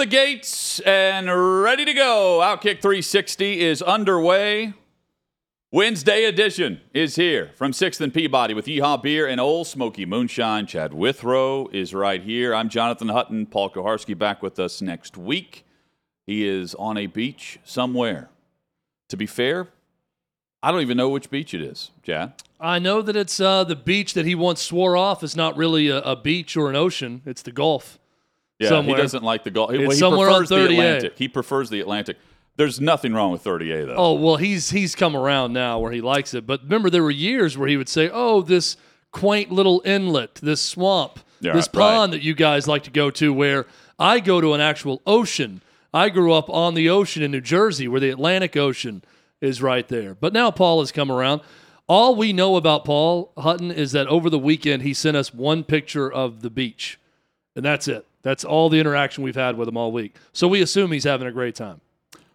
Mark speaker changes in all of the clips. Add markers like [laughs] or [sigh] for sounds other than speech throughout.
Speaker 1: The gates and ready to go. Outkick 360 is underway. Wednesday edition is here from 6th and Peabody with Yeehaw Beer and Ole Smoky Moonshine. Chad Withrow is right here. I'm Jonathan Hutton. Paul Kuharsky back with us next week. He is on a beach somewhere. To be fair, I don't even know which beach it is, Chad.
Speaker 2: I know that it's uh, the beach that he once swore off is not really a, a beach or an ocean. It's the Gulf.
Speaker 1: Yeah,
Speaker 2: somewhere.
Speaker 1: he doesn't like the Gulf.
Speaker 2: It's
Speaker 1: well, he
Speaker 2: somewhere on
Speaker 1: prefers the
Speaker 2: 30A.
Speaker 1: Atlantic. He prefers the Atlantic. There's nothing wrong with 30A though.
Speaker 2: Oh well, he's he's come around now where he likes it. But remember, there were years where he would say, "Oh, this quaint little inlet, this swamp,
Speaker 1: Yeah,
Speaker 2: this
Speaker 1: right.
Speaker 2: pond that you guys like to go to." Where I go to an actual ocean. I grew up on the ocean in New Jersey, where the Atlantic Ocean is right there. But now Paul has come around. All we know about Paul Hutton is that over the weekend he sent us one picture of the beach, and that's it. That's all the interaction we've had with him all week. So we assume he's having a great time.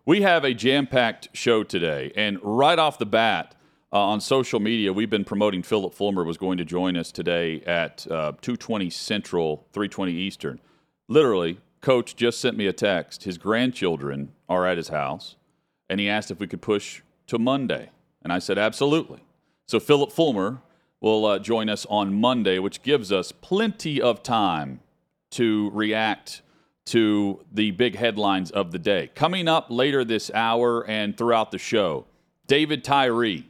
Speaker 1: We have a jam packed show today. And right off the bat, uh, on social media, we've been promoting Philip Fulmer was going to join us today at uh, 220 Central, 320 Eastern. Literally, Coach just sent me a text. His grandchildren are at his house, and he asked if we could push to Monday. And I said, absolutely. So Philip Fulmer will uh, join us on Monday, which gives us plenty of time to react to the big headlines of the day. Coming up later this hour and throughout the show, David Tyree,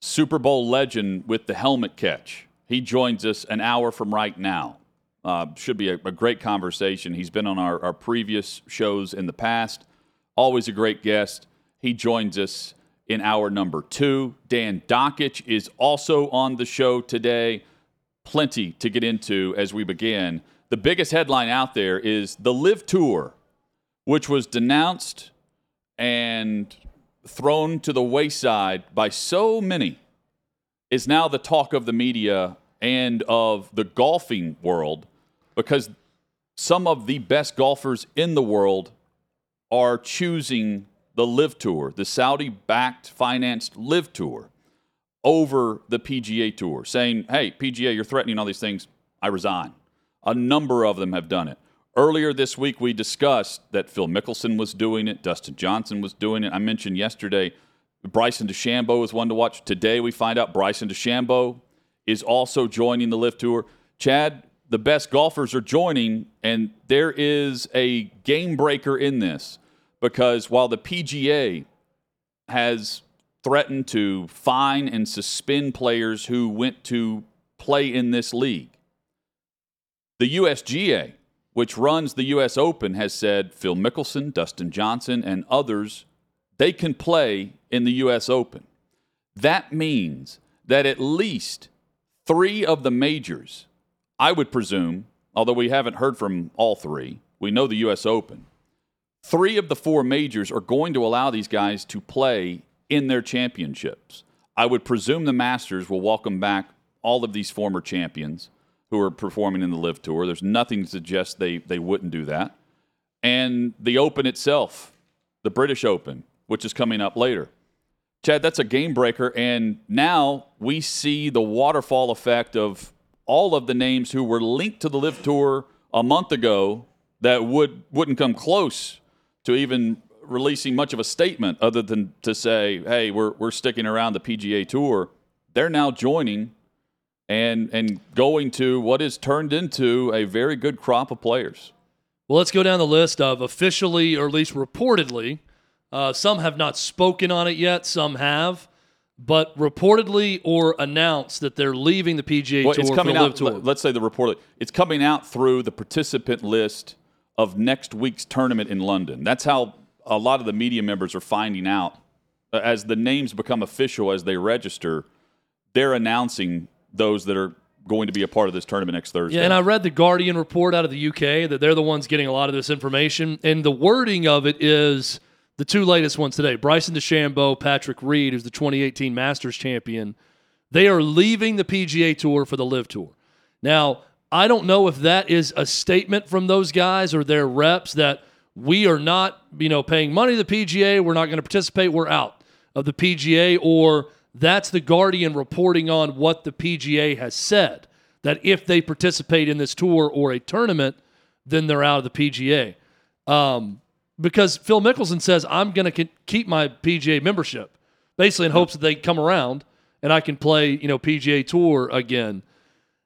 Speaker 1: Super Bowl legend with the helmet catch. He joins us an hour from right now. Uh, should be a, a great conversation. He's been on our, our previous shows in the past. Always a great guest. He joins us in hour number two. Dan Dakich is also on the show today plenty to get into as we begin. The biggest headline out there is the LIV Tour, which was denounced and thrown to the wayside by so many, is now the talk of the media and of the golfing world because some of the best golfers in the world are choosing the LIV Tour, the Saudi backed, financed LIV Tour over the PGA Tour, saying, hey, PGA, you're threatening all these things. I resign. A number of them have done it. Earlier this week, we discussed that Phil Mickelson was doing it, Dustin Johnson was doing it. I mentioned yesterday Bryson DeChambeau is one to watch. Today, we find out Bryson DeChambeau is also joining the LIV Tour. Chad, the best golfers are joining, and there is a game breaker in this because while the PGA has threatened to fine and suspend players who went to play in this league. The USGA, which runs the US Open, has said Phil Mickelson, Dustin Johnson, and others, they can play in the US Open. That means that at least three of the majors, I would presume, although we haven't heard from all three, we know the US Open, three of the four majors are going to allow these guys to play in their championships. I would presume the Masters will welcome back all of these former champions who are performing in the LIV Tour. There's nothing to suggest they, they wouldn't do that. And the Open itself, the British Open, which is coming up later. Chad, that's a game breaker. And now we see the waterfall effect of all of the names who were linked to the LIV Tour a month ago that would, wouldn't come close to even releasing much of a statement other than to say, hey, we're, we're sticking around the PGA Tour. They're now joining and, and going to what is turned into a very good crop of players.
Speaker 2: Well, let's go down the list of officially, or at least reportedly. Uh, some have not spoken on it yet. Some have, but reportedly or announced that they're leaving the PGA
Speaker 1: Well,
Speaker 2: Tour
Speaker 1: it's coming out.
Speaker 2: Tour.
Speaker 1: Let's say the report. It's coming out through the participant list of next week's tournament in London. That's how a lot of the media members are finding out Uh, as the names become official as they register. They're announcing those that are going to be a part of this tournament next Thursday.
Speaker 2: Yeah, and I read the Guardian report out of the UK that they're the ones getting a lot of this information, and the wording of it is the two latest ones today: Bryson DeChambeau, Patrick Reed, who's the 2018 Masters champion. They are leaving the PGA Tour for the LIV Tour. Now, I don't know if that is a statement from those guys or their reps that we are not, you know, paying money to the PGA. We're not going to participate. We're out of the PGA, or that's the Guardian reporting on what the PGA has said that if they participate in this tour or a tournament, then they're out of the PGA. Um, because Phil Mickelson says, I'm going to keep my PGA membership, basically in hopes that they come around and I can play, you know, PGA Tour again.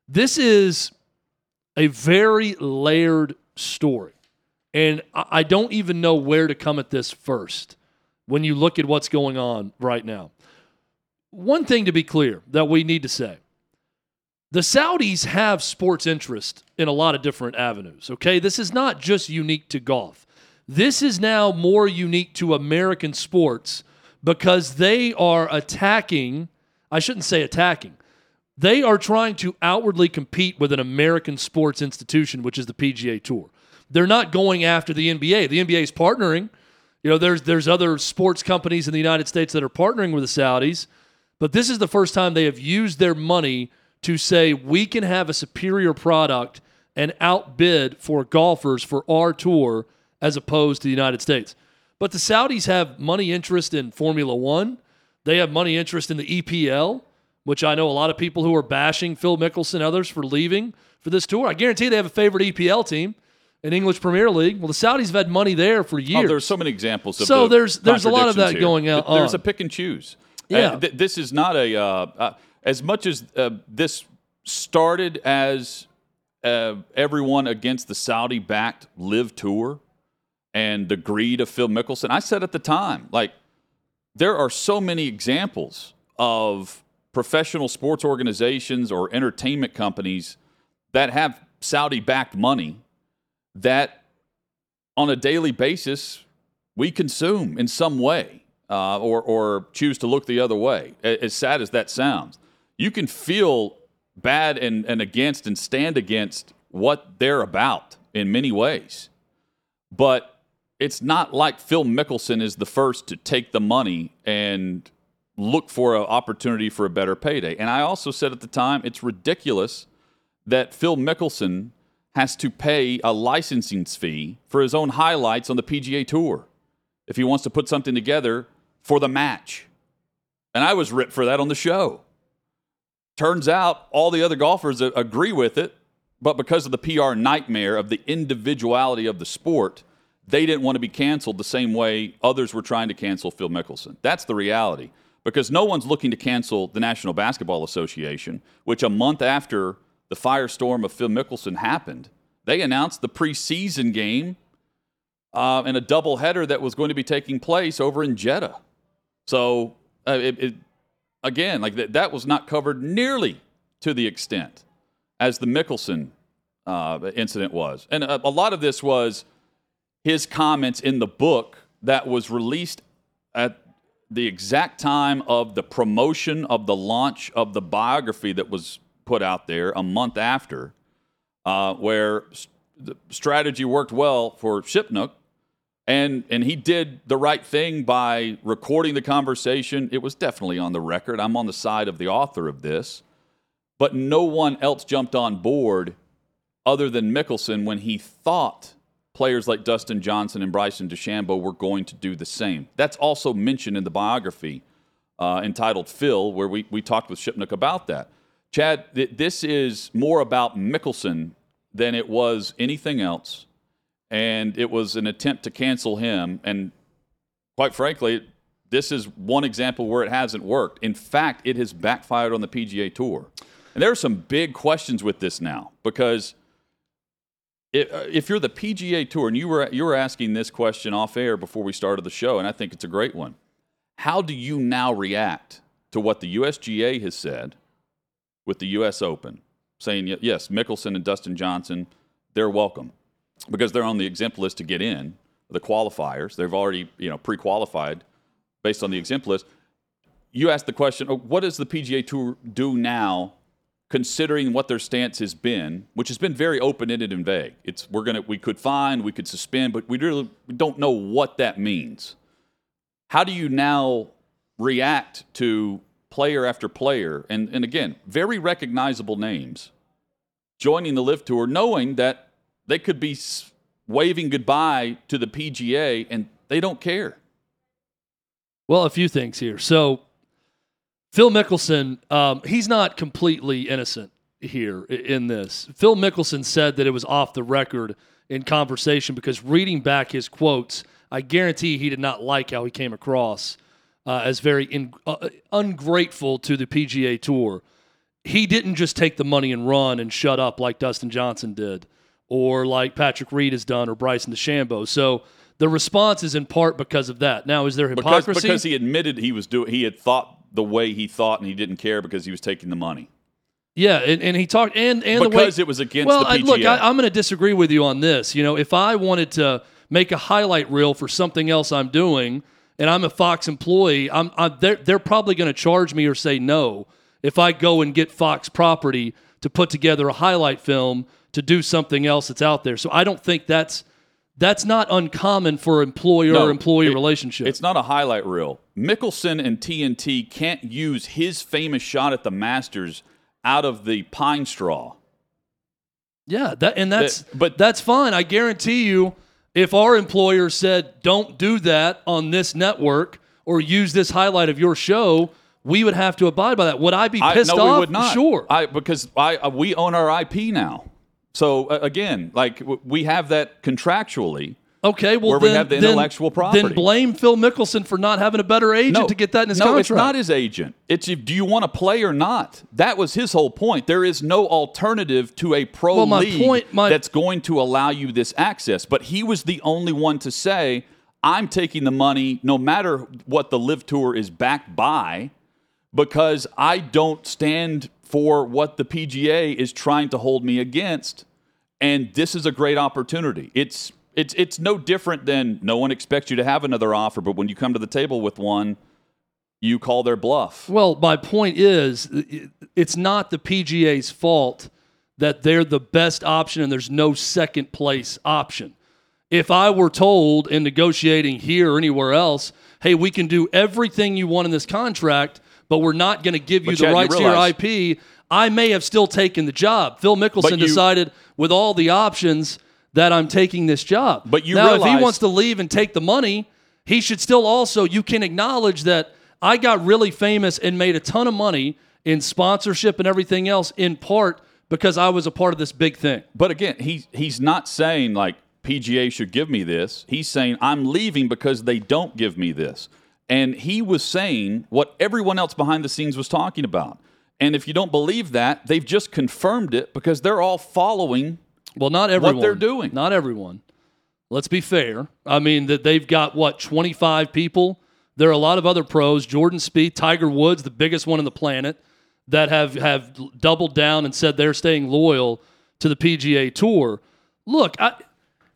Speaker 2: This is a very layered story. And I don't even know where to come at this first when you look at what's going on right now. One thing to be clear that we need to say the Saudis have sports interest in a lot of different avenues, okay? This is not just unique to golf. This is now more unique to American sports because they are attacking, I shouldn't say attacking, they are trying to outwardly compete with an American sports institution, which is the PGA Tour. They're not going after the NBA. The NBA is partnering. You know, there's there's other sports companies in the United States that are partnering with the Saudis, but this is the first time they have used their money to say we can have a superior product and outbid for golfers for our tour as opposed to the United States. But the Saudis have money interest in Formula 1. They have money interest in the EPL, which I know a lot of people who are bashing Phil Mickelson and others for leaving for this tour. I guarantee they have a favorite EPL team in English Premier League. Well, the Saudis have had money there for years.
Speaker 1: Oh, there's so many examples. Of
Speaker 2: so
Speaker 1: the
Speaker 2: there's there's a lot of that
Speaker 1: here.
Speaker 2: going on.
Speaker 1: There's a pick and choose.
Speaker 2: Yeah.
Speaker 1: Uh, th- this is not a uh, uh, as much as uh, this started as uh, everyone against the Saudi-backed LIV Tour and the greed of Phil Mickelson. I said at the time, like there are so many examples of professional sports organizations or entertainment companies that have Saudi-backed money that on a daily basis we consume in some way uh, or, or choose to look the other way. As sad as that sounds, you can feel bad and, and against and stand against what they're about in many ways. But it's not like Phil Mickelson is the first to take the money and look for an opportunity for a better payday. And I also said at the time, it's ridiculous that Phil Mickelson has to pay a licensing fee for his own highlights on the PGA Tour if he wants to put something together for the match. And I was ripped for that on the show. Turns out all the other golfers agree with it, but because of the PR nightmare of the individuality of the sport, they didn't want to be canceled the same way others were trying to cancel Phil Mickelson. That's the reality. Because no one's looking to cancel the National Basketball Association, which a month after the firestorm of Phil Mickelson happened, they announced the preseason game uh, and a doubleheader that was going to be taking place over in Jeddah. So, uh, it, it, again, like that, that was not covered nearly to the extent as the Mickelson uh, incident was. And a, a lot of this was his comments in the book that was released at the exact time of the promotion of the launch of the biography that was put out there a month after, uh, where the strategy worked well for Shipnuck, and and he did the right thing by recording the conversation. It was definitely on the record. I'm on the side of the author of this, but no one else jumped on board other than Mickelson when he thought players like Dustin Johnson and Bryson DeChambeau were going to do the same. That's also mentioned in the biography uh, entitled Phil, where we, we talked with Shipnuck about that. Chad, th- this is more about Mickelson than it was anything else. And it was an attempt to cancel him. And quite frankly, this is one example where it hasn't worked. In fact, it has backfired on the PGA Tour. And there are some big questions with this now because uh, if you're the PGA Tour, and you were, you were asking this question off air before we started the show, and I think it's a great one. How do you now react to what the USGA has said with the U.S. Open, saying yes, Mickelson and Dustin Johnson, they're welcome because they're on the exempt list to get in the qualifiers. They've already you know pre-qualified based on the exempt list. You asked the question, oh, what does the PGA Tour do now considering what their stance has been, which has been very open-ended and vague. It's we're gonna we could fine, we could suspend, but we really don't know what that means. How do you now react to player after player, and and again, very recognizable names joining the LIV Tour, knowing that they could be waving goodbye to the PGA and they don't care.
Speaker 2: Well, a few things here. So, Phil Mickelson, um, he's not completely innocent here in this. Phil Mickelson said that it was off the record in conversation because reading back his quotes, I guarantee he did not like how he came across uh, as very in, uh, ungrateful to the PGA Tour. He didn't just take the money and run and shut up like Dustin Johnson did or like Patrick Reed has done or Bryson DeChambeau. So the response is in part because of that. Now, is there hypocrisy?
Speaker 1: Because, because he admitted he was doing, he had thought the way he thought, and he didn't care because he was taking the money.
Speaker 2: Yeah, and, and he talked, and and
Speaker 1: because
Speaker 2: the way,
Speaker 1: it was against
Speaker 2: well,
Speaker 1: the PGA.
Speaker 2: I, look, I, I'm going to disagree with you on this. You know, if I wanted to make a highlight reel for something else I'm doing, and I'm a Fox employee, I'm, I'm they're they're probably going to charge me or say no if I go and get Fox property to put together a highlight film to do something else that's out there. So I don't think that's that's not uncommon for employer
Speaker 1: no,
Speaker 2: employee
Speaker 1: it,
Speaker 2: relationship.
Speaker 1: It's not a highlight reel. Mickelson and TNT can't use his famous shot at the Masters out of the pine straw.
Speaker 2: Yeah, that and that's that, but that's fine. I guarantee you if our employer said don't do that on this network or use this highlight of your show, we would have to abide by that. Would I be pissed
Speaker 1: I, no,
Speaker 2: off?
Speaker 1: We would not.
Speaker 2: Sure.
Speaker 1: I because I uh, we own our IP now. So uh, again, like w- we have that contractually.
Speaker 2: Okay, well
Speaker 1: where
Speaker 2: then,
Speaker 1: we have the
Speaker 2: then,
Speaker 1: intellectual property.
Speaker 2: Then blame Phil Mickelson for not having a better agent
Speaker 1: no,
Speaker 2: to get that in his
Speaker 1: no,
Speaker 2: contract.
Speaker 1: it's not his agent. It's if, do you want to play or not? That was his whole point. There is no alternative to a pro
Speaker 2: well, my
Speaker 1: league
Speaker 2: point, my,
Speaker 1: that's going to allow you this access. But he was the only one to say, "I'm taking the money, no matter what the LIV Tour is backed by, because I don't stand for what the PGA is trying to hold me against." And this is a great opportunity. It's it's it's no different than no one expects you to have another offer, but when you come to the table with one, you call their bluff.
Speaker 2: Well, my point is, it's not the PGA's fault that they're the best option and there's no second place option. If I were told in negotiating here or anywhere else, hey, we can do everything you want in this contract, but we're not going to give you
Speaker 1: but
Speaker 2: the
Speaker 1: Chad,
Speaker 2: rights
Speaker 1: you realize,
Speaker 2: to your IP, I may have still taken the job. Phil Mickelson you, decided with all the options that I'm taking this job.
Speaker 1: But you
Speaker 2: now,
Speaker 1: realize,
Speaker 2: if he wants to leave and take the money, he should still also. You can acknowledge that I got really famous and made a ton of money in sponsorship and everything else, in part because I was a part of this big thing.
Speaker 1: But again, he he's not saying like PGA should give me this. He's saying I'm leaving because they don't give me this. And he was saying what everyone else behind the scenes was talking about. And if you don't believe that, they've just confirmed it because they're all following
Speaker 2: well, not everyone.
Speaker 1: What they're doing.
Speaker 2: Not everyone. Let's be fair. I mean, that they've got what, 25 people? There are a lot of other pros, Jordan Spieth, Tiger Woods, the biggest one on the planet, that have, have doubled down and said they're staying loyal to the PGA Tour. Look, I,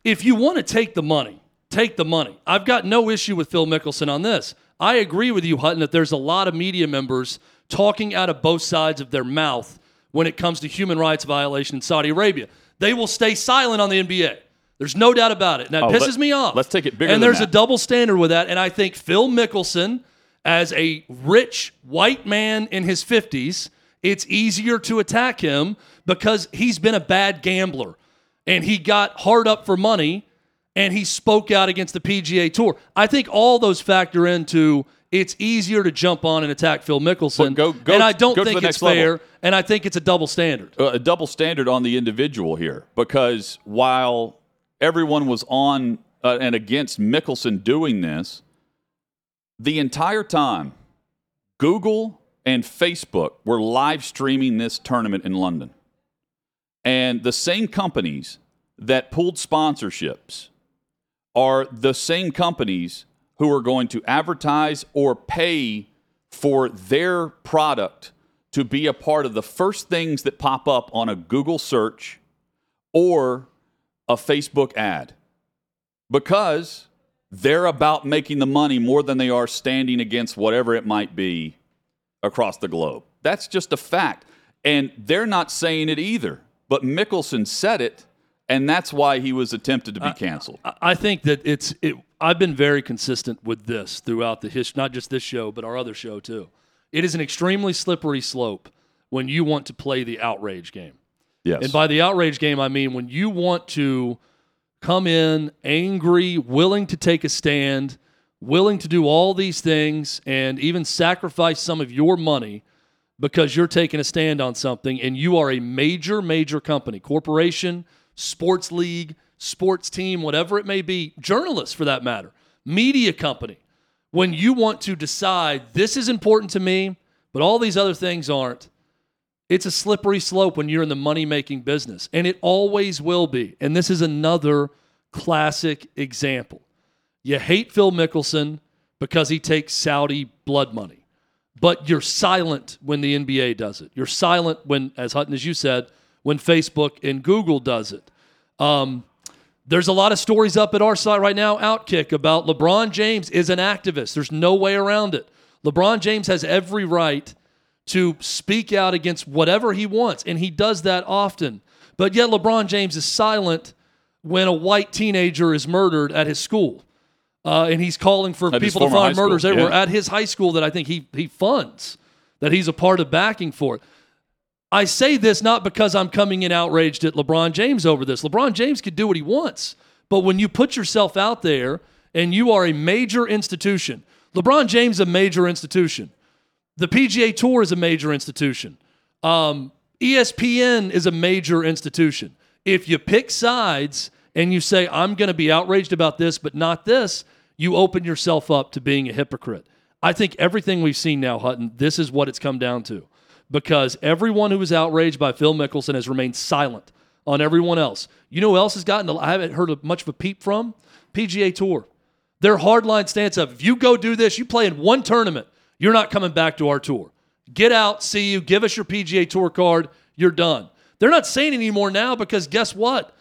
Speaker 2: if you want to take the money, take the money. I've got no issue with Phil Mickelson on this. I agree with you, Hutton, that there's a lot of media members talking out of both sides of their mouth when it comes to human rights violation in Saudi Arabia. They will stay silent on the NBA. There's no doubt about it. And that
Speaker 1: oh,
Speaker 2: pisses
Speaker 1: let,
Speaker 2: me off.
Speaker 1: Let's take it bigger.
Speaker 2: And there's
Speaker 1: that.
Speaker 2: a double standard with that. And I think Phil Mickelson, as a rich white man in his 50s, it's easier to attack him because he's been a bad gambler and he got hard up for money and he spoke out against the PGA Tour. I think all those factor into it's easier to jump on and attack Phil Mickelson.
Speaker 1: Go, go,
Speaker 2: and I don't think
Speaker 1: it's
Speaker 2: fair,
Speaker 1: level.
Speaker 2: and I think it's a double standard.
Speaker 1: Uh, a double standard on the individual here, because while everyone was on uh, and against Mickelson doing this, the entire time, Google and Facebook were live streaming this tournament in London. And the same companies that pulled sponsorships are the same companies who are going to advertise or pay for their product to be a part of the first things that pop up on a Google search or a Facebook ad because they're about making the money more than they are standing against whatever it might be across the globe. That's just a fact. And they're not saying it either. But Mickelson said it, and that's why he was attempted to be canceled.
Speaker 2: I- I think that it's. It, I've been very consistent with this throughout the history, not just this show, but our other show too. It is an extremely slippery slope when you want to play the outrage game.
Speaker 1: yes.
Speaker 2: And by the outrage game, I mean when you want to come in angry, willing to take a stand, willing to do all these things, and even sacrifice some of your money because you're taking a stand on something and you are a major, major company, corporation, sports league, sports team, whatever it may be, journalists for that matter, media company. When you want to decide this is important to me, but all these other things aren't, it's a slippery slope when you're in the money making business, and it always will be. And this is another classic example. You hate Phil Mickelson because he takes Saudi blood money, but you're silent when the NBA does it. You're silent when, as Hutton, as you said, when Facebook and Google does it. Um, there's a lot of stories up at our site right now, Outkick, about LeBron James is an activist. There's no way around it. LeBron James has every right to speak out against whatever he wants, and he does that often. But yet, LeBron James is silent when a white teenager is murdered at his school. Uh, and he's calling for
Speaker 1: At
Speaker 2: people to find murders everywhere
Speaker 1: yeah.
Speaker 2: at his high school that I think he, he funds, that he's a part of backing for it. I say this not because I'm coming in outraged at LeBron James over this. LeBron James could do what he wants. But when you put yourself out there and you are a major institution, LeBron James a major institution. The PGA Tour is a major institution. Um, ESPN is a major institution. If you pick sides and you say, I'm going to be outraged about this, but not this, you open yourself up to being a hypocrite. I think everything we've seen now, Hutton, this is what it's come down to. Because everyone who was outraged by Phil Mickelson has remained silent on everyone else. You know who else has gotten, I haven't heard much of a peep from? PGA Tour. Their hardline stance of, if you go do this, you play in one tournament, you're not coming back to our tour. Get out, see you, give us your PGA Tour card, you're done. They're not saying anymore now because guess what?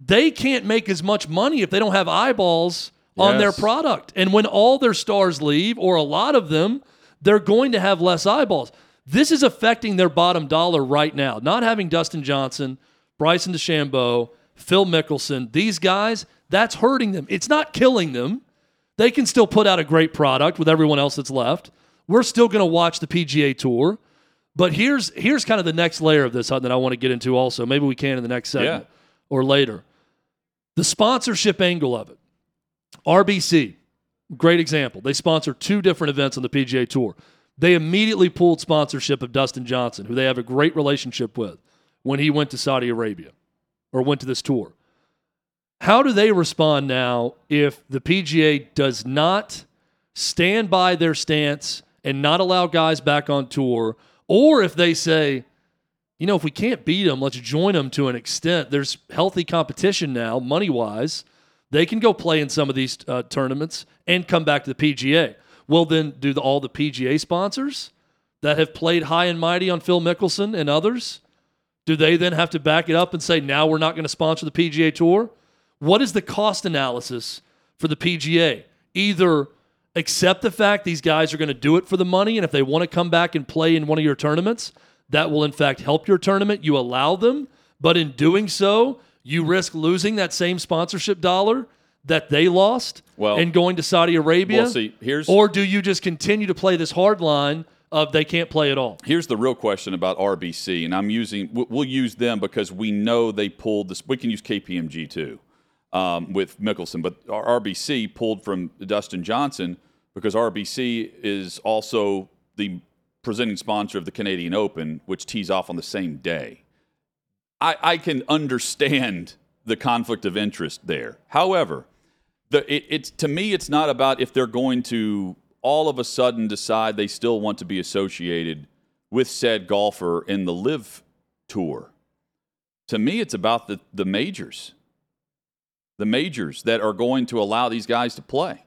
Speaker 2: They can't make as much money if they don't have eyeballs on their product. And when all their stars leave, or a lot of them, they're going to have less eyeballs. This is affecting their bottom dollar right now. Not having Dustin Johnson, Bryson DeChambeau, Phil Mickelson, these guys, that's hurting them. It's not killing them. They can still put out a great product with everyone else that's left. We're still going to watch the PGA Tour. But here's here's kind of the next layer of this Hutton, that I want to get into also. Maybe we can in the next segment
Speaker 1: Yeah.
Speaker 2: or later. The sponsorship angle of it. RBC, great example. They sponsor two different events on the PGA Tour. They immediately pulled sponsorship of Dustin Johnson, who they have a great relationship with, when he went to Saudi Arabia or went to this tour. How do they respond now if the PGA does not stand by their stance and not allow guys back on tour, or if they say, you know, if we can't beat them, let's join them to an extent. There's healthy competition now, money wise. They can go play in some of these uh, tournaments and come back to the PGA. Well, then, do the, all the PGA sponsors that have played high and mighty on Phil Mickelson and others, do they then have to back it up and say, now we're not going to sponsor the PGA Tour? What is the cost analysis for the PGA? Either accept the fact these guys are going to do it for the money, and if they want to come back and play in one of your tournaments, that will in fact help your tournament. You allow them, but in doing so, you risk losing that same sponsorship dollar that they lost
Speaker 1: Well-
Speaker 2: and going to Saudi Arabia.
Speaker 1: Well, see, here's-
Speaker 2: or do you just continue to play this hard line of they can't play at all?
Speaker 1: Here's the real question about RBC, and I'm using we- we'll use them because we know they pulled this. We can use KPMG too um, with Mickelson, but our RBC pulled from Dustin Johnson because RBC is also the presenting sponsor of the Canadian Open, which tees off on the same day. I, I can understand the conflict of interest there. However, the it, it's to me it's not about if they're going to all of a sudden decide they still want to be associated with said golfer in the LIV tour. To me, it's about the, the majors. The majors that are going to allow these guys to play.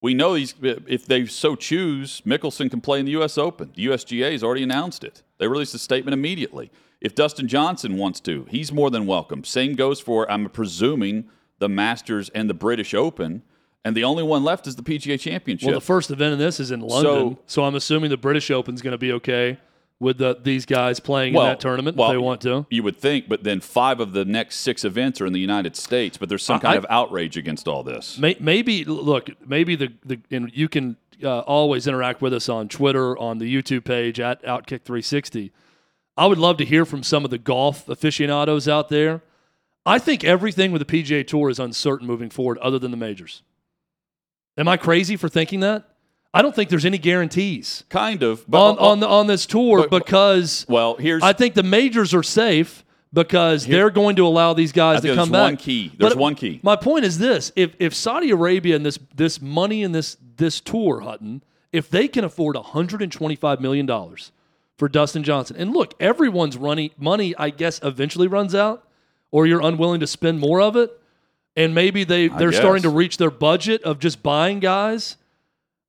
Speaker 1: We know these if they so choose, Mickelson can play in the US Open. The USGA has already announced it. They released a statement immediately. If Dustin Johnson wants to, he's more than welcome. Same goes for, I'm presuming, the Masters and the British Open. And the only one left is the PGA Championship.
Speaker 2: Well, the first event in this is in London, so, I'm assuming the British Open's going to be okay with the, these guys playing
Speaker 1: Well,
Speaker 2: in that tournament
Speaker 1: well,
Speaker 2: if they want to.
Speaker 1: You would think, but then five of the next six events are in the United States. But there's some kind
Speaker 2: I-
Speaker 1: of outrage against all this.
Speaker 2: May, maybe look, maybe the the and you can uh, always interact with us on Twitter, on the YouTube page at Outkick 360. I would love to hear from some of the golf aficionados out there. I think everything with the PGA Tour is uncertain moving forward, other than the majors. Am I crazy for thinking that? I don't think there's any guarantees
Speaker 1: Kind of, but
Speaker 2: on on, the, on this tour
Speaker 1: but-
Speaker 2: because
Speaker 1: well, here's
Speaker 2: I think the majors are safe because they're going to allow these guys to come
Speaker 1: there's
Speaker 2: back.
Speaker 1: one key. There's
Speaker 2: But
Speaker 1: one key.
Speaker 2: My point is this: if if Saudi Arabia and this this money and this this tour, Hutton, if they can afford 125 million dollars for Dustin Johnson, and look, everyone's running money, I guess, eventually runs out, or you're unwilling to spend more of it, and maybe they they're starting to reach their budget of just buying guys.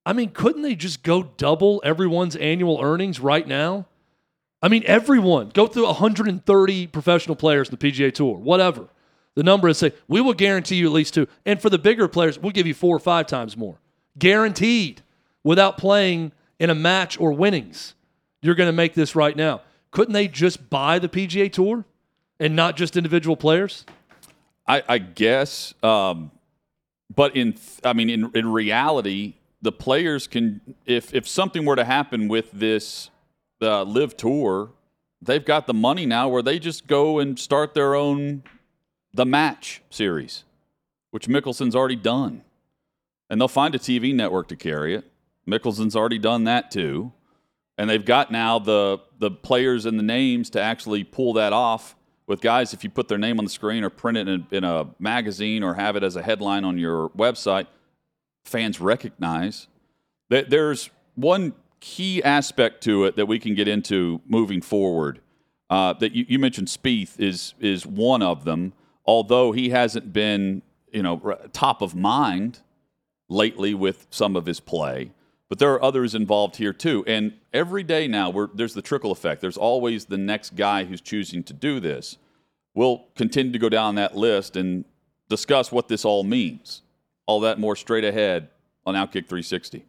Speaker 2: I mean, couldn't they just go double everyone's annual earnings right now? I mean, everyone go through 130 professional players in the PGA Tour, whatever. The number is say we will guarantee you at least two, and for the bigger players, we'll give you four or five times more, guaranteed, without playing in a match or winnings. You're going to make this right now. Couldn't they just buy the PGA Tour and not just individual players?
Speaker 1: I, I guess, um, but in I mean, in, in reality, the players can if if something were to happen with this uh, LIV tour, they've got the money now where they just go and start their own the match series, which Mickelson's already done, and they'll find a TV network to carry it. Mickelson's already done that too, and they've got now the the players and the names to actually pull that off with guys if you put their name on the screen or print it in, in a magazine or have it as a headline on your website fans recognize that there's one key aspect to it that we can get into moving forward uh, that you, you mentioned Spieth is is one of them although he hasn't been you know top of mind lately with some of his play. But there are others involved here too. And every day now, there's the trickle effect. There's always the next guy who's choosing to do this. We'll continue to go down that list and discuss what this all means. All that more straight ahead on Outkick 360.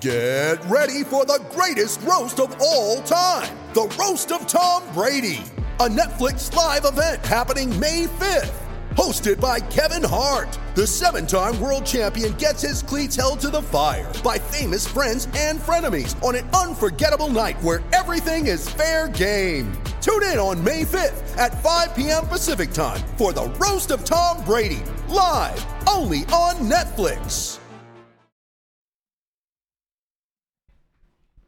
Speaker 3: Get ready for the greatest roast of all time the Roast of Tom Brady, a Netflix live event happening May 5th. Hosted by Kevin Hart, the seven time world champion gets his cleats held to the fire by famous friends and frenemies on an unforgettable night where everything is fair game. Tune in on May 5th at 5 p.m. Pacific time for the Roast of Tom Brady, live only on Netflix.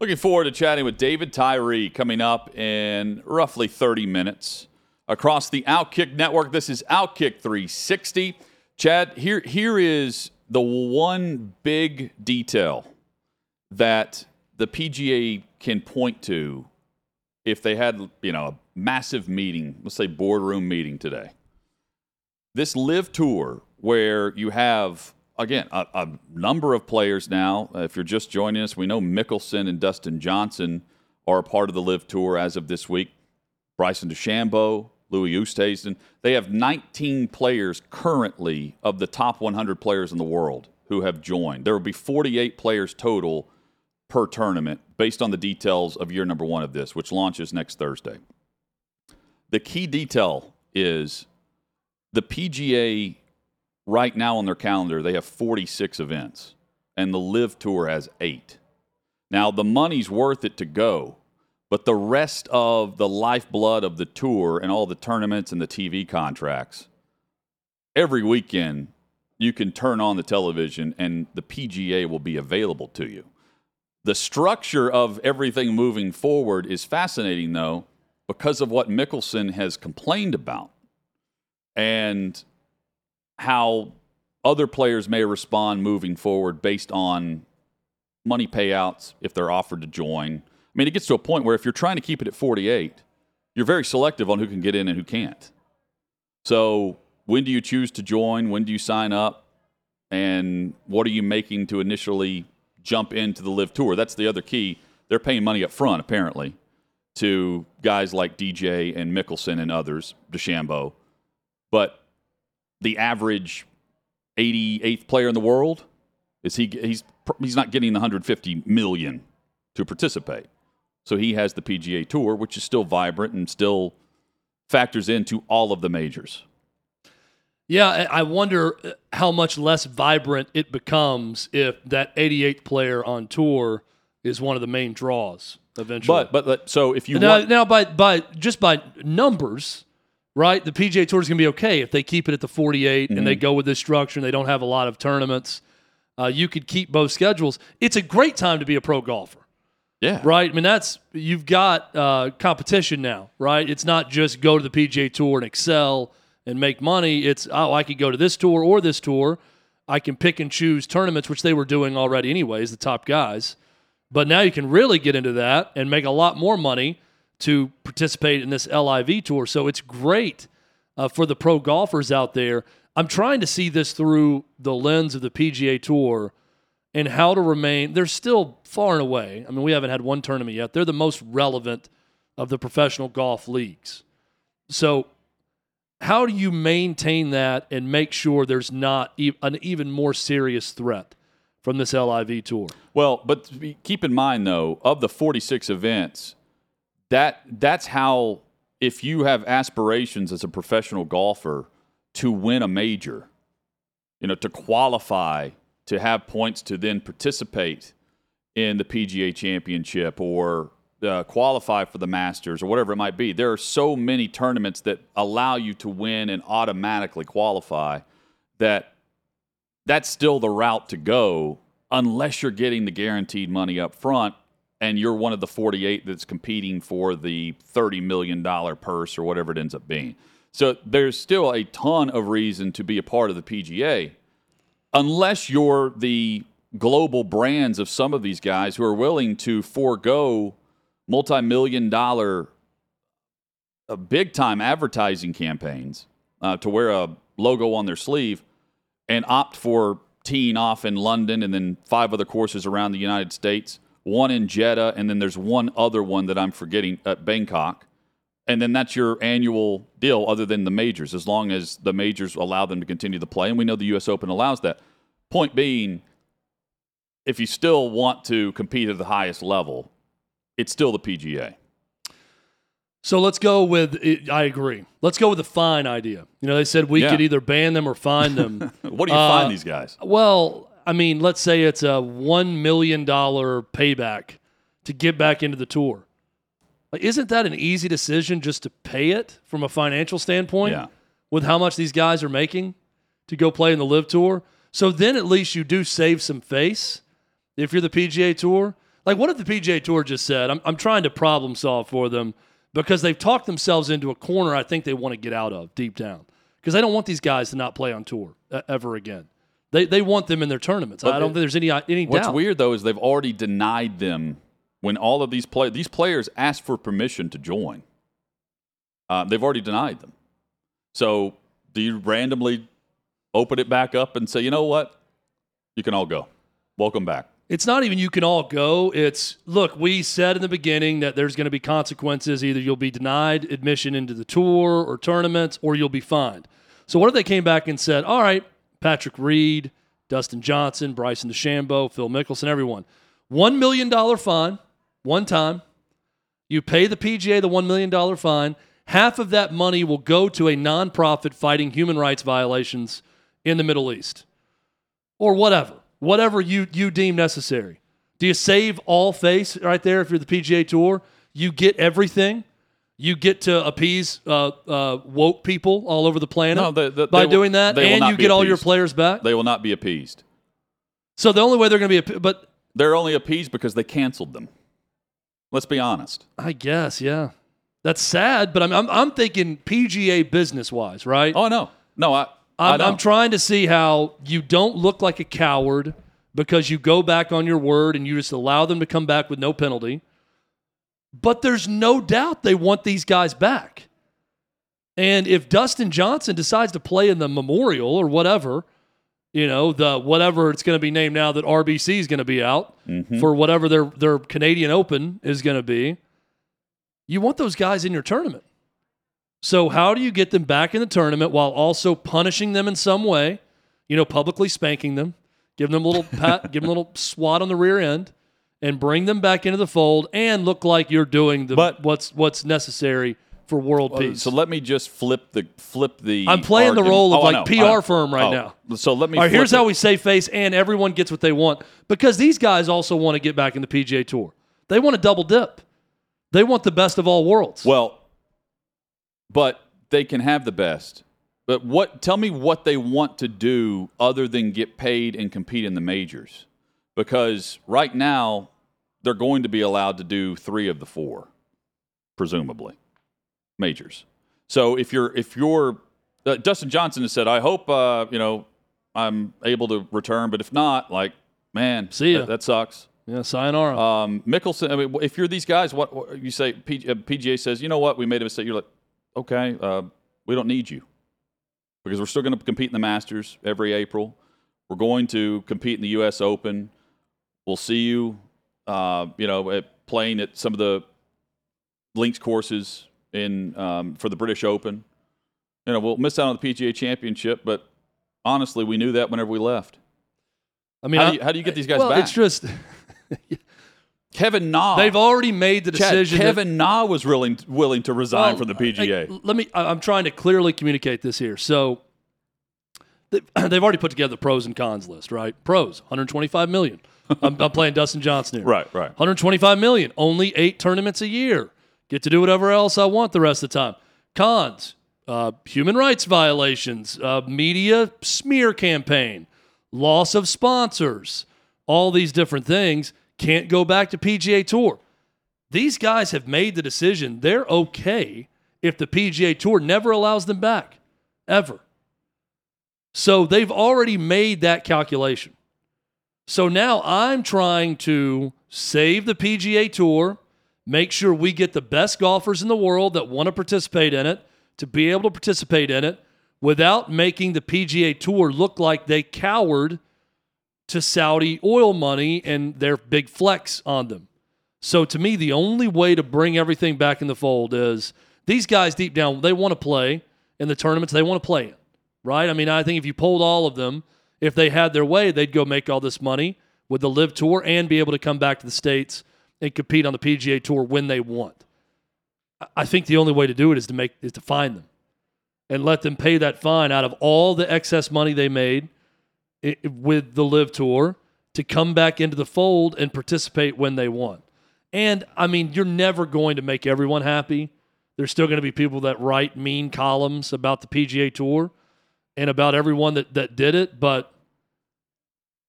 Speaker 1: Looking forward to chatting with David Tyree coming up in roughly 30 minutes across the Outkick network. This is Outkick 360. Chad, here here is the one big detail that the PGA can point to if they had, you know, a massive meeting, let's say boardroom meeting today. This LIV tour where you have again a, a number of players now. If you're just joining us, we know Mickelson and Dustin Johnson are a part of the LIV tour as of this week. Bryson DeChambeau, Louis Oosthuizen. They have 19 players currently of the top 100 players in the world who have joined. There will be 48 players total per tournament based on the details of year number one of this, which launches next Thursday. The key detail is the PGA right now on their calendar, they have 46 events, and the LIV Tour has eight. Now, the money's worth it to go, but the rest of the lifeblood of the tour and all the tournaments and the TV contracts, every weekend you can turn on the television and the PGA will be available to you. The structure of everything moving forward is fascinating, though, because of what Mickelson has complained about and how other players may respond moving forward based on money payouts if they're offered to join. I mean, it gets to a point where if you're trying to keep it at 48, you're very selective on who can get in and who can't. So, when do you choose to join? When do you sign up? And what are you making to initially jump into the LIV tour? That's the other key. They're paying money up front, apparently, to guys like DJ and Mickelson and others, DeChambeau. But the average 88th player in the world is he he's he's not getting the 150 million to participate. So he has the PGA Tour, which is still vibrant and still factors into all of the majors.
Speaker 2: Yeah, I wonder uh, how much less vibrant it becomes if that 88th player on tour is one of the main draws eventually.
Speaker 1: But but so if you
Speaker 2: now,
Speaker 1: want,
Speaker 2: now by by just by numbers, right? The PGA Tour is going to be okay if they keep it at the 48 and
Speaker 1: Mm-hmm.
Speaker 2: they go with this structure and they don't have a lot of tournaments. Uh, you could keep both schedules. It's a great time to be a pro golfer,
Speaker 1: yeah,
Speaker 2: right? I mean, that's you've got uh, competition now, right? It's not just go to the PGA Tour and excel and make money. It's oh, I could go to this tour or this tour. I can pick and choose tournaments, which they were doing already, anyways. The top guys. But now you can really get into that and make a lot more money to participate in this LIV tour. So it's great uh, for the pro golfers out there. I'm trying to see this through the lens of the PGA Tour and how to remain. They're still far and away. I mean, we haven't had one tournament yet. They're the most relevant of the professional golf leagues. So, how do you maintain that and make sure there's not e- an even more serious threat from this LIV tour?
Speaker 1: Well, but keep in mind though, of the 46 events, that that's how if you have aspirations as a professional golfer to win a major, you know, to qualify to have points to then participate in the PGA Championship or uh, qualify for the Masters or whatever it might be. There are so many tournaments that allow you to win and automatically qualify that that's still the route to go unless you're getting the guaranteed money up front and you're one of the 48 that's competing for the $30 million purse or whatever it ends up being. So there's still a ton of reason to be a part of the PGA unless you're the global brands of some of these guys who are willing to forego multi-million dollar uh, big time advertising campaigns uh, to wear a logo on their sleeve and opt for teeing off in London and then five other courses around the United States, one in Jeddah, and then there's one other one that I'm forgetting at Bangkok. And then that's your annual deal, other than the majors, as long as the majors allow them to continue to play. And we know the U.S. Open allows that. Point being, if you still want to compete at the highest level, it's still the PGA.
Speaker 2: So let's go with. I agree. Let's go with the fine idea. You know, they said we
Speaker 1: Yeah.
Speaker 2: could either ban them or fine them. [laughs]
Speaker 1: What do you
Speaker 2: Uh,
Speaker 1: find these guys?
Speaker 2: well, I mean, let's say it's a one million dollar payback to get back into the tour. Like, isn't that an easy decision just to pay it from a financial standpoint?
Speaker 1: Yeah.
Speaker 2: With how much these guys are making to go play in the LIV Tour, so then at least you do save some face if you're the PGA Tour. Like, what if the PGA Tour just said, I'm, I'm trying to problem solve for them because they've talked themselves into a corner I think they want to get out of deep down because they don't want these guys to not play on tour uh, ever again. They, they want them in their tournaments. I don't think there's any any
Speaker 1: What's
Speaker 2: doubt.
Speaker 1: weird though is they've already denied them when all of these play these players asked for permission to join. Uh, they've already denied them. So do you randomly open it back up and say, you know what, you can all go, welcome back.
Speaker 2: It's not even you can all go. It's look, we said in the beginning that there's going to be consequences. Either you'll be denied admission into the tour or tournaments, or you'll be fined. So what if they came back and said, all right, Patrick Reed, Dustin Johnson, Bryson DeChambeau, Phil Mickelson, everyone, $1 million fine, one time. You pay the PGA the $1 million fine. Half of that money will go to a nonprofit fighting human rights violations in the Middle East or whatever, whatever you, you deem necessary. Do you save all face right there if you're the PGA Tour? You get everything. You get to appease uh, uh, woke people all over the planet
Speaker 1: No, the- the-
Speaker 2: by
Speaker 1: they will-
Speaker 2: doing that, and you get all your players back.
Speaker 1: They will not be appeased.
Speaker 2: so the only way they're going to be, appe- but
Speaker 1: They're only appeased because they canceled them. Let's be honest.
Speaker 2: I guess, yeah, that's sad. But I'm I'm, I'm thinking PGA business wise, right?
Speaker 1: Oh no, no, I, I
Speaker 2: I'm,
Speaker 1: know.
Speaker 2: I'm trying to see how you don't look like a coward because you go back on your word and you just allow them to come back with no penalty. But there's no doubt they want these guys back. And if Dustin Johnson decides to play in the Memorial or whatever, you know, the whatever it's going to be named now that RBC is going to be out mm-hmm. for whatever their their Canadian Open is going to be, you want those guys in your tournament. So how do you get them back in the tournament while also punishing them in some way? You know, publicly spanking them, give them a little [laughs] pat, give them a little swat on the rear end, and bring them back into the fold, and look like you're doing the
Speaker 1: But-
Speaker 2: what's what's necessary for world peace.
Speaker 1: So let me just flip the flip the.
Speaker 2: I'm playing the role of,
Speaker 1: Oh,
Speaker 2: like, PR
Speaker 1: I
Speaker 2: firm right
Speaker 1: Oh,
Speaker 2: now.
Speaker 1: So let me.
Speaker 2: All right, here's
Speaker 1: it.
Speaker 2: how we save face, and everyone gets what they want because these guys also want to get back in the PGA Tour. They want to double dip. They want the best of all worlds.
Speaker 1: Well, but they can have the best. But what? Tell me what they want to do other than get paid and compete in the majors, because right now they're going to be allowed to do three of the four, presumably, majors. So if you're if you're uh, Dustin Johnson has said, I hope uh, you know I'm able to return, but if not, like man,
Speaker 2: See ya.
Speaker 1: that, that sucks.
Speaker 2: yeah, sayonara.
Speaker 1: Um, Mickelson. I mean, if you're these guys, what, what you say? P, uh, PGA says, you know what? We made a mistake. You're like, okay, uh, we don't need you because we're still going to compete in the Masters every April. We're going to compete in the U.S. Open. We'll see you, uh, you know, at playing at some of the links courses in um, for the British Open. You know, we'll miss out on the PGA Championship, but honestly, we knew that whenever we left.
Speaker 2: I mean,
Speaker 1: How
Speaker 2: I-
Speaker 1: do you, how do you get these guys
Speaker 2: well,
Speaker 1: back?
Speaker 2: it's just [laughs]
Speaker 1: Kevin Na.
Speaker 2: they've already made the
Speaker 1: Chad,
Speaker 2: decision. that-
Speaker 1: Kevin Na was willing willing to resign
Speaker 2: Well,
Speaker 1: from the PGA.
Speaker 2: I- let me. I'm trying to clearly communicate this here. So they- [clears throat] they've already put together the pros and cons list, right? Pros, 125 million. I'm, I'm playing Dustin Johnson here. [laughs]
Speaker 1: right, right.
Speaker 2: 125 million. Only eight tournaments a year. Get to do whatever else I want the rest of the time. Cons: uh, human rights violations, uh, media smear campaign, loss of sponsors, all these different things. Can't go back to PGA Tour. These guys have made the decision. They're okay if the PGA Tour never allows them back, ever. So they've already made that calculation. So now I'm trying to save the PGA Tour, make sure we get the best golfers in the world that want to participate in it to be able to participate in it without making the PGA Tour look like they cowered to Saudi oil money and their big flex on them. So to me, the only way to bring everything back in the fold is these guys deep down, they want to play in the tournaments they want to play in, right? I mean, I think if you polled all of them, if they had their way, they'd go make all this money with the LIV tour and be able to come back to the States and compete on the PGA tour when they want. I- think the only way to do it is to make is to find them and let them pay that fine out of all the excess money they made with the LIV tour to come back into the fold and participate when they want. And I mean, you're never going to make everyone happy. There's still going to be people that write mean columns about the PGA Tour and about everyone that, that did it. But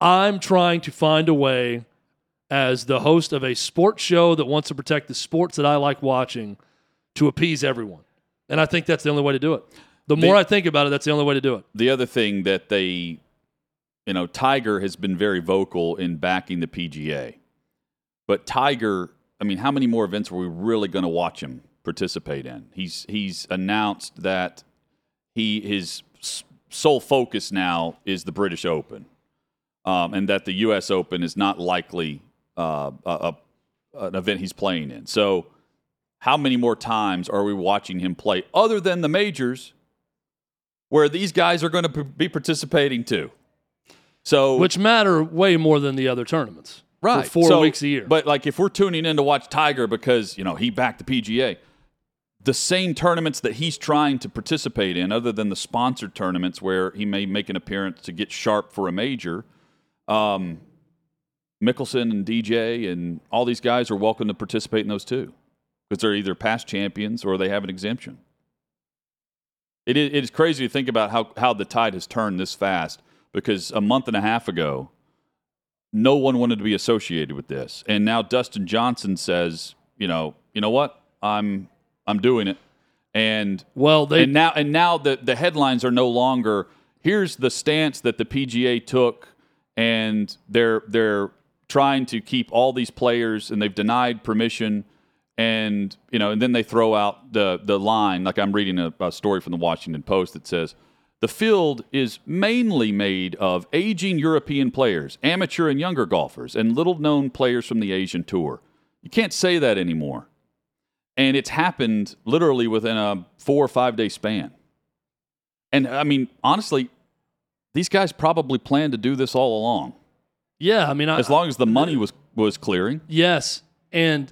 Speaker 2: I'm trying to find a way as the host of a sports show that wants to protect the sports that I like watching to appease everyone. And I think that's the only way to do it. The more I think about it, that's the only way to do it.
Speaker 1: The other thing that they, you know, Tiger has been very vocal in backing the PGA. But Tiger, I mean, how many more events are we really going to watch him participate in? He's he's announced that he his sole focus now is the British Open, um, and that the U.S. Open is not likely uh, a, a, an event he's playing in. So, how many more times are we watching him play other than the majors, where these guys are going to p- be participating too? So,
Speaker 2: Which matter way more than the other tournaments.
Speaker 1: right
Speaker 2: four
Speaker 1: So-
Speaker 2: weeks a year.
Speaker 1: But like, if we're tuning in to watch Tiger because you know he backed the PGA, the same tournaments that he's trying to participate in, other than the sponsored tournaments where he may make an appearance to get sharp for a major, um, Mickelson and DJ and all these guys are welcome to participate in those too, because they're either past champions or they have an exemption. It is, it is crazy to think about how, how the tide has turned this fast because a month and a half ago, no one wanted to be associated with this. And now Dustin Johnson says, you know, you know what? I'm I'm doing it. And
Speaker 2: Well, they
Speaker 1: and now and now the the headlines are no longer here's the stance that the PGA took and they're they're trying to keep all these players and they've denied permission and you know and then they throw out the the line like I'm reading a, a story from the Washington Post that says the field is mainly made of aging European players, amateur and younger golfers, and little known players from the Asian Tour. You can't say that anymore and it's happened literally within a four or five day span. And I mean, honestly, these guys probably planned to do this all along.
Speaker 2: Yeah, I mean, I,
Speaker 1: As long as the money was was clearing.
Speaker 2: yes, and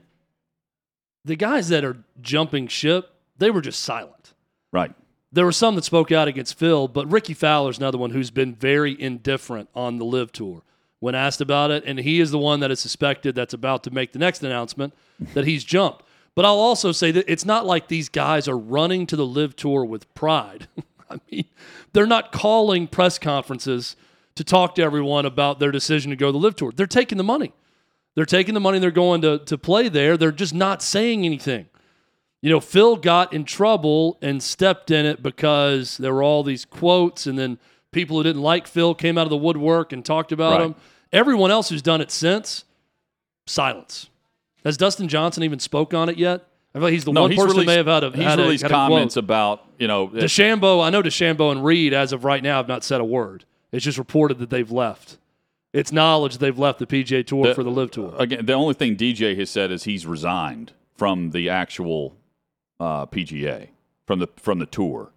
Speaker 2: the guys that are jumping ship, they were just silent.
Speaker 1: Right.
Speaker 2: There were some that spoke out against Phil, but Rickie Fowler's another one who's been very indifferent on the LIV Tour when asked about it, and he is the one that is suspected that's about to make the next announcement that he's jumped. But I'll also say that it's not like these guys are running to the LIV Tour with pride. [laughs] I mean, they're not calling press conferences to talk to everyone about their decision to go to the LIV Tour. They're taking the money. They're taking the money. They're going to to play there. They're just not saying anything. You know, Phil got in trouble and stepped in it because there were all these quotes, and then people who didn't like Phil came out of the woodwork and talked about
Speaker 1: Right.
Speaker 2: him. Everyone else who's done it since, silence. Has Dustin Johnson even spoke on it yet? I feel like he's the
Speaker 1: No,
Speaker 2: one
Speaker 1: he's
Speaker 2: person
Speaker 1: released,
Speaker 2: may have had a
Speaker 1: he's
Speaker 2: had a-
Speaker 1: released
Speaker 2: had a quote.
Speaker 1: comments about you know
Speaker 2: DeChambeau, I know DeChambeau and Reed, as of right now, have not said a word. It's just reported that they've left. It's knowledge they've left the PGA Tour
Speaker 1: The-
Speaker 2: for the LIV Tour.
Speaker 1: again. The only thing DJ has said is he's resigned from the actual uh, PGA from the from the tour,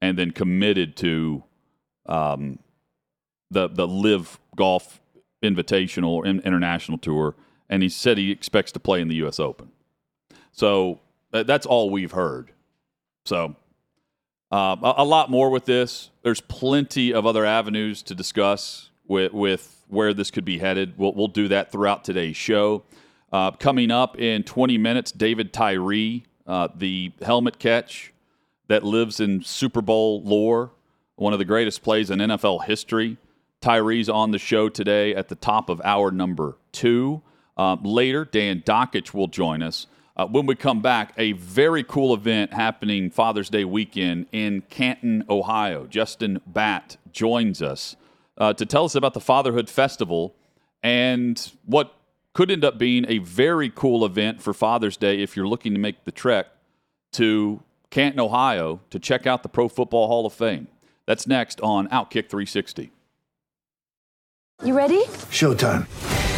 Speaker 1: and then committed to um, the the LIV Golf Invitational International Tour, and he said he expects to play in the U.S. Open. So that, that's all we've heard. So uh, a, a lot more with this. There's plenty of other avenues to discuss with with where this could be headed. We'll we'll do that throughout today's show. Uh, coming up in 20 minutes, David Tyree, uh, the helmet catch that lives in Super Bowl lore, one of the greatest plays in NFL history. Tyree's on the show today at the top of hour number two. Um, later, Dan Dakich will join us. Uh, when we come back, a very cool event happening Father's Day weekend in Canton, Ohio. Justin Batt joins us uh, to tell us about the Fatherhood Festival and what could end up being a very cool event for Father's Day if you're looking to make the trek to Canton, Ohio to check out the Pro Football Hall of Fame. That's next on Outkick 360.
Speaker 4: You ready?
Speaker 5: Showtime.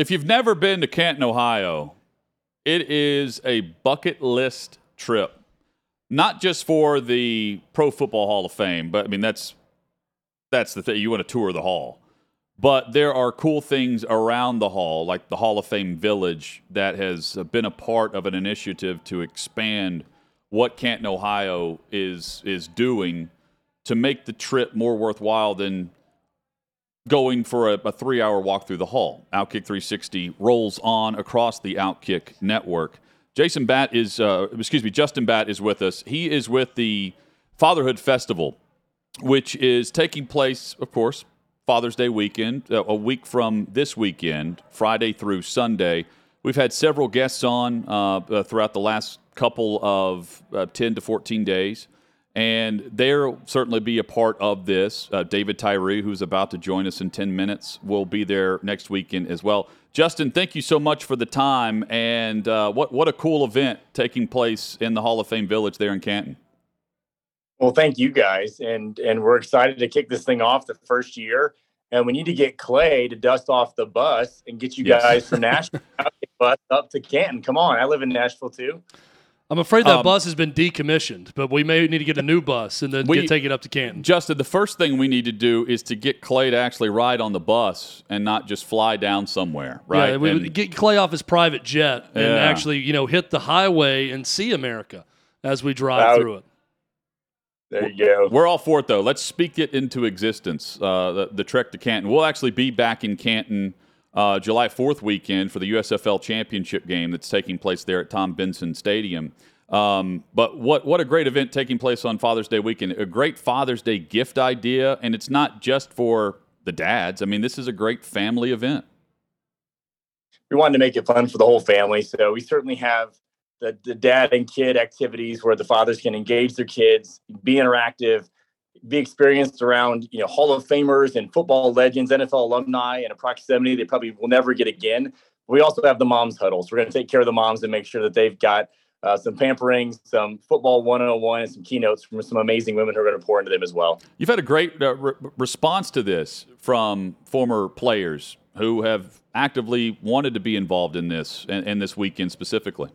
Speaker 1: If you've never been to Canton, Ohio, it is a bucket list trip. Not just for the Pro Football Hall of Fame, but I mean that's that's the thing. You want to tour the hall. But there are cool things around the hall, like the Hall of Fame Village, that has been a part of an initiative to expand what Canton, Ohio is is doing to make the trip more worthwhile than going for a, a three hour walk through the hall. Outkick 360 rolls on across the Outkick network. Jason Batt is, uh, excuse me, Justin Batt is with us. He is with the Fatherhood Festival, which is taking place, of course, Father's Day weekend, uh, a week from this weekend, Friday through Sunday. We've had several guests on uh, uh, throughout the last couple of uh, 10 to 14 days and they'll certainly be a part of this. Uh, David Tyree, who's about to join us in 10 minutes, will be there next weekend as well. Justin, thank you so much for the time, and uh, what what a cool event taking place in the Hall of Fame Village there in Canton.
Speaker 6: Well, thank you guys, and and we're excited to kick this thing off the first year. And we need to get Clay to dust off the bus and get you
Speaker 1: Yes.
Speaker 6: guys from Nashville [laughs] bus up to Canton. Come on, I live in Nashville too.
Speaker 2: I'm afraid that
Speaker 1: Um,
Speaker 2: bus has been decommissioned, but we may need to get a new bus and then
Speaker 1: We-
Speaker 2: get, take it up to Canton.
Speaker 1: Justin, the first thing we need to do is to get Clay to actually ride on the bus and not just fly down somewhere, right?
Speaker 2: Yeah, we
Speaker 1: And-
Speaker 2: would get Clay off his private jet and
Speaker 1: Yeah.
Speaker 2: actually, you know, hit the highway and see America as we drive
Speaker 6: would-
Speaker 2: through it.
Speaker 6: There you go.
Speaker 1: We're all for it, though. Let's speak it into existence. Uh, the, the trek to Canton. We'll actually be back in Canton uh, July 4th weekend for the USFL championship game that's taking place there at Tom Benson Stadium. Um, but what what a great event taking place on Father's Day weekend. A great Father's Day gift idea, and it's not just for the dads. I mean, this is a great family event.
Speaker 6: we wanted to make it fun for the whole family. So we certainly have the, the dad and kid activities where the fathers can engage their kids, be interactive, be experienced around you know Hall of Famers and football legends, NFL alumni, and a proximity they probably will never get again. We also have the moms huddles. We're going to take care of the moms and make sure that they've got uh, some pampering, some football 101, and some keynotes from some amazing women who are going to pour into them as well.
Speaker 1: You've had a great uh, re- response to this from former players who have actively wanted to be involved in this and, and this weekend specifically.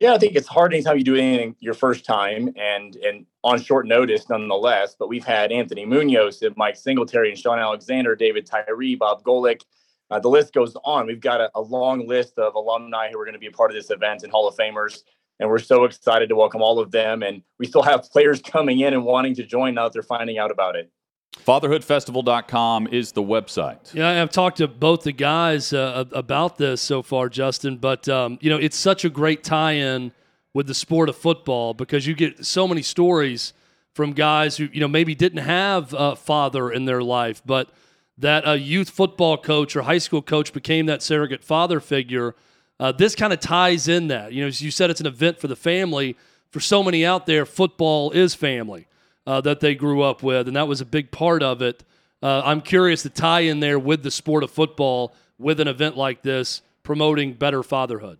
Speaker 6: Yeah, I think it's hard anytime you do anything your first time and and on short notice, nonetheless. But we've had Anthony Munoz, and Mike Singletary, and Shaun Alexander, David Tyree, Bob Golic. Uh, the list goes on. We've got a, a long list of alumni who are going to be a part of this event and Hall of Famers, and we're so excited to welcome all of them. And we still have [laughs] players coming in and wanting to join now that they're finding out about it.
Speaker 1: Fatherhoodfestival.com is the website.
Speaker 2: Yeah, I've talked to both the guys uh, about this so far, Justin. But um, you know, it's such a great tie-in with the sport of football because you get so many stories from guys who you know maybe didn't have a father in their life, but that a youth football coach or high school coach became that surrogate father figure. Uh, this kind of ties in that. You know, as you said, it's an event for the family. For so many out there, football is family uh, that they grew up with, and that was a big part of it. Uh, I'm curious to tie in there with the sport of football with an event like this, promoting better fatherhood.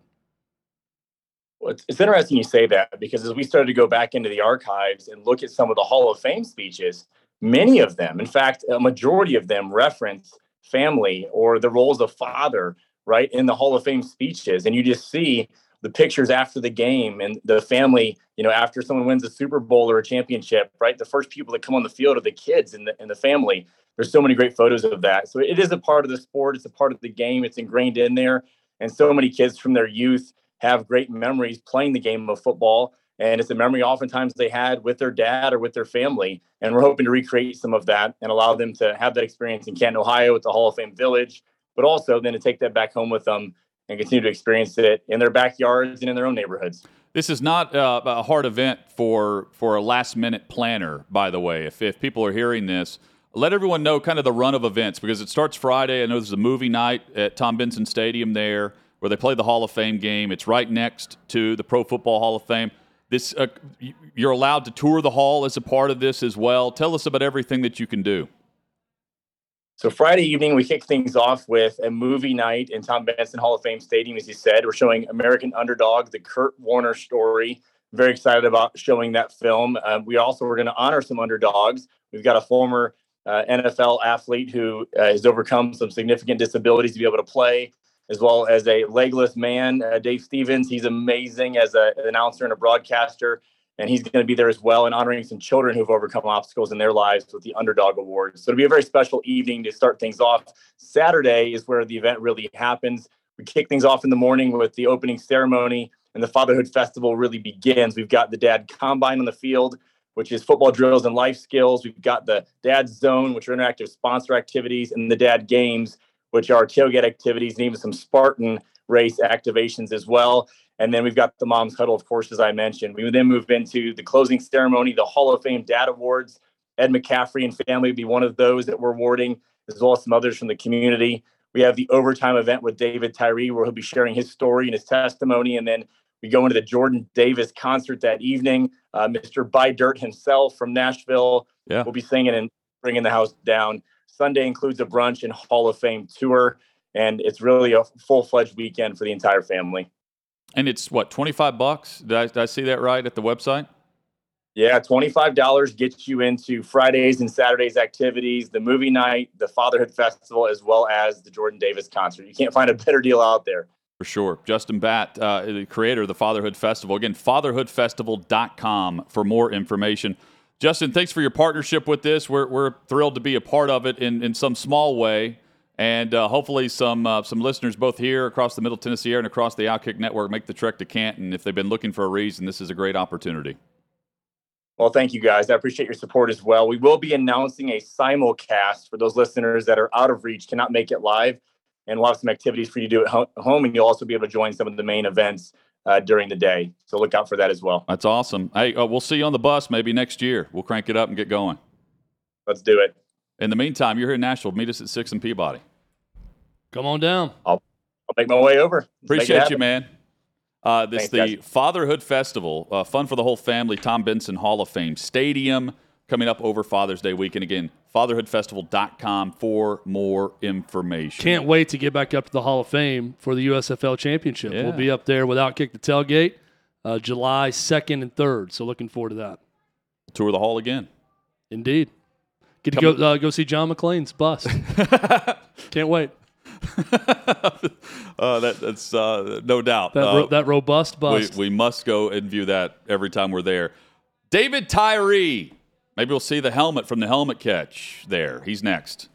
Speaker 6: Well, it's, it's interesting you say that because as we started to go back into the archives and look at some of the Hall of Fame speeches, many of them, in fact, a majority of them reference family or the roles of father, right, in the Hall of Fame speeches. And you just see the pictures after the game and the family, you know, after someone wins a Super Bowl or a championship, right? The first people that come on the field are the kids and the, and the family. There's so many great photos of that. So it is a part of the sport. It's a part of the game. It's ingrained in there. And so many kids from their youth have great memories playing the game of football. And it's a memory oftentimes they had with their dad or with their family. And we're hoping to recreate some of that and allow them to have that experience in Canton, Ohio at the Hall of Fame Village, but also then to take that back home with them and continue to experience it in their backyards and in their own neighborhoods.
Speaker 1: This is not uh, a hard event for for a last minute planner, by the way. If, if people are hearing this, let everyone know kind of the run of events because it starts Friday. I know there's a movie night at Tom Benson Stadium there where they play the Hall of Fame game. It's right next to the Pro Football Hall of Fame. This uh, you're allowed to tour the hall as a part of this as well. Tell us about everything that you can do.
Speaker 6: So Friday evening, we kick things off with a movie night in Tom Benson Hall of Fame Stadium. As you said, we're showing American Underdog, the Kurt Warner story. Very excited about showing that film. Uh, we also are going to honor some underdogs. We've got a former uh, NFL athlete who uh, has overcome some significant disabilities to be able to play, as well as a legless man, uh, Dave Stevens. He's amazing as a, an announcer and a broadcaster and he's going to be there as well and honoring some children who've overcome obstacles in their lives with the Underdog Awards. So it'll be a very special evening to start things off. Saturday is where the event really happens. We kick things off in the morning with the opening ceremony, and the Fatherhood Festival really begins. We've got the Dad Combine on the field, which is football drills and life skills. We've got the Dad Zone, which are interactive sponsor activities, and the Dad Games, which are tailgate activities and even some Spartan race activations as well. And then we've got the Moms Huddle, of course, as I mentioned. We then move into the closing ceremony, the Hall of Fame Dad Awards. Ed McCaffrey and family would be one of those that we're awarding, as well as some others from the community. We have the overtime event with David Tyree, where he'll be sharing his story and his testimony. And then we go into the Jordan Davis concert that evening. Uh, Mr. Buy Dirt himself from Nashville
Speaker 1: yeah.
Speaker 6: will be singing and bringing the house down. Sunday includes a brunch and Hall of Fame tour. And it's really a full fledged weekend for the entire family.
Speaker 1: And it's what, 25 bucks? Did I, did I see that right at the website?
Speaker 6: Yeah, $25 gets you into Fridays and Saturdays activities, the movie night, the Fatherhood Festival, as well as the Jordan Davis concert. You can't find a better deal out there.
Speaker 1: For sure. Justin Batt, uh, the creator of the Fatherhood Festival. Again, fatherhoodfestival.com for more information. Justin, thanks for your partnership with this. We're, we're thrilled to be a part of it in, in some small way. And uh, hopefully, some uh, some listeners both here across the Middle Tennessee area and across the Outkick Network make the trek to Canton. If they've been looking for a reason, this is a great opportunity.
Speaker 6: Well, thank you guys. I appreciate your support as well. We will be announcing a simulcast for those listeners that are out of reach, cannot make it live, and we'll have some activities for you to do at home. And you'll also be able to join some of the main events uh, during the day. So look out for that as well.
Speaker 1: That's awesome. Hey, uh, we'll see you on the bus maybe next year. We'll crank it up and get going.
Speaker 6: Let's do it.
Speaker 1: In the meantime, you're here in Nashville. Meet us at six and Peabody.
Speaker 2: Come on down.
Speaker 6: I'll, I'll make my way over.
Speaker 1: Appreciate you, man. Uh, this
Speaker 6: Thanks,
Speaker 1: the
Speaker 6: guys.
Speaker 1: Fatherhood Festival, uh, fun for the whole family. Tom Benson Hall of Fame Stadium coming up over Father's Day weekend. Again, fatherhoodfestival.com for more information.
Speaker 2: Can't wait to get back up to the Hall of Fame for the USFL Championship.
Speaker 1: Yeah.
Speaker 2: We'll be up there without kick the tailgate, uh, July second and third. So looking forward to that.
Speaker 1: Tour the hall again.
Speaker 2: Indeed. Get to go uh, go see John McClane's bus. [laughs] Can't wait. [laughs]
Speaker 1: Uh, that, that's uh, no doubt.
Speaker 2: That,
Speaker 1: Uh,
Speaker 2: ro- that robust
Speaker 1: we,
Speaker 2: bust.
Speaker 1: we must go and view that every time we're there. David Tyree. Maybe we'll see the helmet from the helmet catch there. He's next.